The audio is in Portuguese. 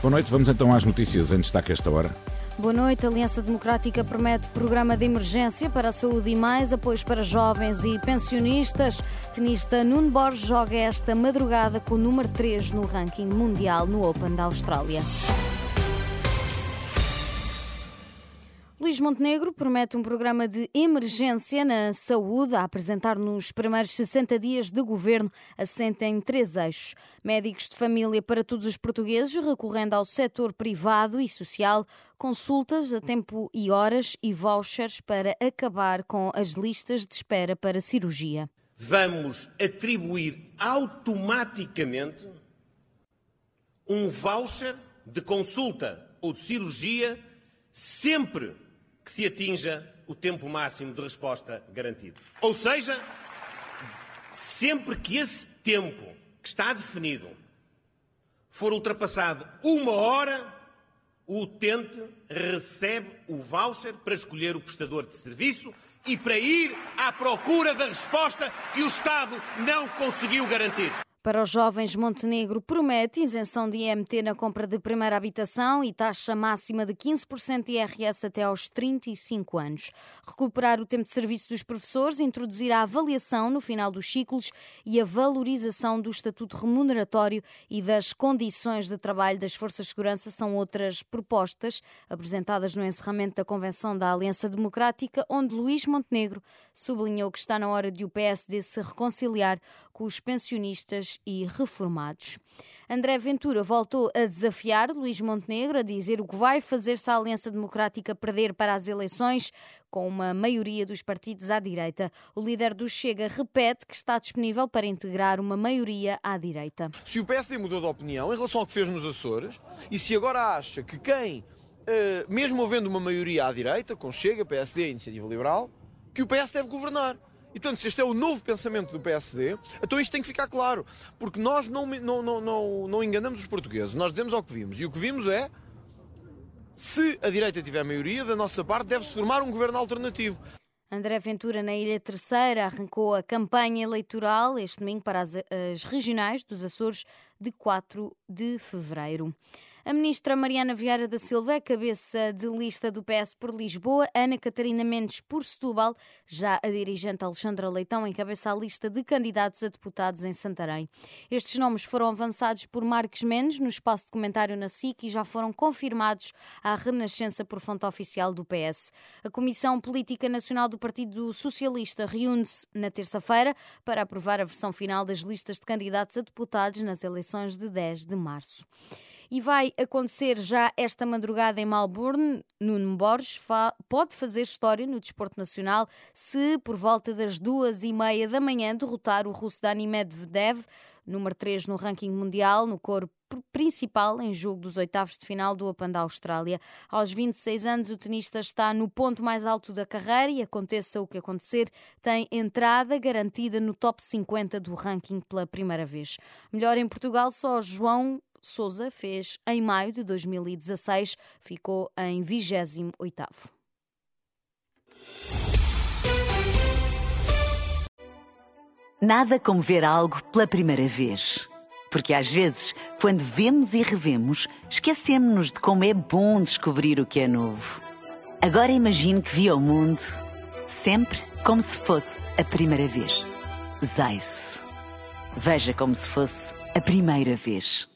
Boa noite, vamos então às notícias em destaque esta hora. Boa noite. A Aliança Democrática promete programa de emergência para a saúde e mais apoios para jovens e pensionistas. Tenista Nuno Borges joga esta madrugada com o número 3 no ranking mundial no Open da Austrália. Luís Montenegro promete um programa de emergência na saúde a apresentar nos primeiros 60 dias de governo, assente em três eixos. Médicos de família para todos os portugueses, recorrendo ao setor privado e social, consultas a tempo e horas e vouchers para acabar com as listas de espera para cirurgia. Vamos atribuir automaticamente um voucher de consulta ou de cirurgia sempre que se atinja o tempo máximo de resposta garantido. Ou seja, sempre que esse tempo que está definido for ultrapassado uma hora, o utente recebe o voucher para escolher o prestador de serviço e para ir à procura da resposta que o Estado não conseguiu garantir. Para os jovens, Montenegro promete isenção de IMT na compra de primeira habitação e taxa máxima de 15% de IRS até aos 35 anos. Recuperar o tempo de serviço dos professores, introduzir a avaliação no final dos ciclos e a valorização do estatuto remuneratório e das condições de trabalho das Forças de Segurança são outras propostas apresentadas no encerramento da Convenção da Aliança Democrática, onde Luís Montenegro sublinhou que está na hora de o PSD se reconciliar com os pensionistas e reformados. André Ventura voltou a desafiar Luís Montenegro a dizer o que vai fazer se a Aliança Democrática perder para as eleições com uma maioria dos partidos à direita. O líder do Chega repete que está disponível para integrar uma maioria à direita. Se o PSD mudou de opinião em relação ao que fez nos Açores e se agora acha que quem, eh, mesmo havendo uma maioria à direita, com Chega, PSD e Iniciativa Liberal, que o PS deve governar. E, portanto, se este é o novo pensamento do PSD, então isto tem que ficar claro. Porque nós não, não, não, não, não enganamos os portugueses. Nós dizemos ao que vimos. E o que vimos é, se a direita tiver maioria, da nossa parte deve-se formar um governo alternativo. André Ventura, na Ilha Terceira, arrancou a campanha eleitoral este domingo para as, as regionais dos Açores de 4 de fevereiro. A ministra Mariana Vieira da Silva é cabeça de lista do PS por Lisboa, Ana Catarina Mendes por Setúbal, já a dirigente Alexandra Leitão encabeça a lista de candidatos a deputados em Santarém. Estes nomes foram avançados por Marques Mendes no espaço de comentário na SIC e já foram confirmados à renascença por fonte oficial do PS. A Comissão Política Nacional do Partido Socialista reúne-se na terça-feira para aprovar a versão final das listas de candidatos a deputados nas eleições de 10 de março e vai acontecer já esta madrugada em Melbourne. Nuno Borges pode fazer história no desporto nacional se, por volta das duas e meia da manhã, derrotar o russo Dani Medvedev, número 3 no ranking mundial, no coro principal em jogo dos oitavos de final do Open da Austrália. Aos 26 anos, o tenista está no ponto mais alto da carreira e, aconteça o que acontecer, tem entrada garantida no top 50 do ranking pela primeira vez. Melhor em Portugal, só João Souza fez em maio de 2016, ficou em 28º. Nada como ver algo pela primeira vez. Porque às vezes, quando vemos e revemos, esquecemos-nos de como é bom descobrir o que é novo. Agora imagine que viu o mundo sempre como se fosse a primeira vez. Zais. Veja como se fosse a primeira vez.